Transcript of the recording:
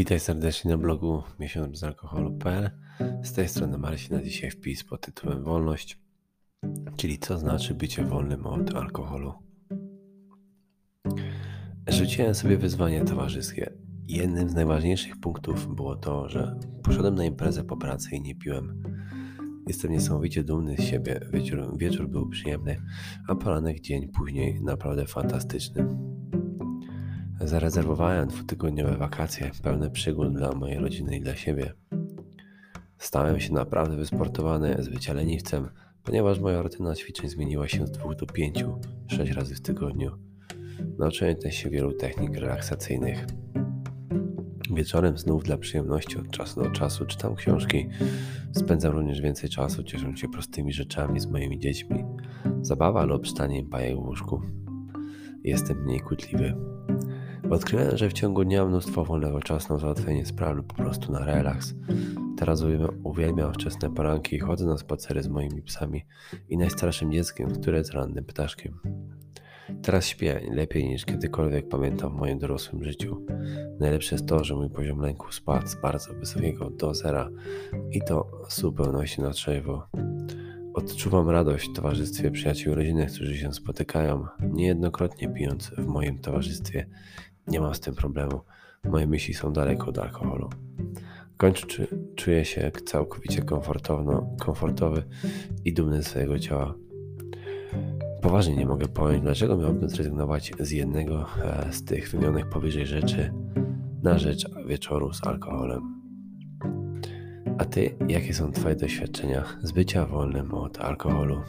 Witaj serdecznie na blogu miesiąc bez alkoholu.pl. Z tej strony Marcin, na dzisiaj wpis pod tytułem Wolność, czyli co znaczy bycie wolnym od alkoholu. Rzuciłem sobie wyzwanie towarzyskie. Jednym z najważniejszych punktów było to, że poszedłem na imprezę po pracy i nie piłem. Jestem niesamowicie dumny z siebie. Wieczór, wieczór był przyjemny, a poranek dzień później naprawdę fantastyczny. Zarezerwowałem dwutygodniowe wakacje pełne przygód dla mojej rodziny i dla siebie. Stałem się naprawdę wysportowany z bycia leniwcem, ponieważ moja rutyna ćwiczeń zmieniła się z dwóch do pięciu, sześć razy w tygodniu. Nauczyłem też się wielu technik relaksacyjnych. Wieczorem znów dla przyjemności od czasu do czasu czytam książki. Spędzam również więcej czasu ciesząc się prostymi rzeczami z moimi dziećmi. Zabawa lub stanie bajek w łóżku. Jestem mniej kłótliwy. Odkryłem, że w ciągu dnia mnóstwo wolnego czasu na załatwienie spraw lub po prostu na relaks. Teraz uwielbiam wczesne poranki i chodzę na spacery z moimi psami i najstarszym dzieckiem, które jest rannym ptaszkiem. Teraz śpię lepiej niż kiedykolwiek pamiętam w moim dorosłym życiu. Najlepsze jest to, że mój poziom lęku spadł z bardzo wysokiego do zera i to w zupełności na trzeźwo. Odczuwam radość w towarzystwie przyjaciół rodziny, którzy się spotykają, niejednokrotnie pijąc w moim towarzystwie nie mam z tym problemu. Moje myśli są daleko od alkoholu. Kończę, czy, czuję się całkowicie komfortowno, komfortowy i dumny z swojego ciała. Poważnie nie mogę pojąć, dlaczego miałbym zrezygnować z jednego e, z tych wymienionych powyżej rzeczy na rzecz wieczoru z alkoholem. A ty, jakie są Twoje doświadczenia z bycia wolnym od alkoholu?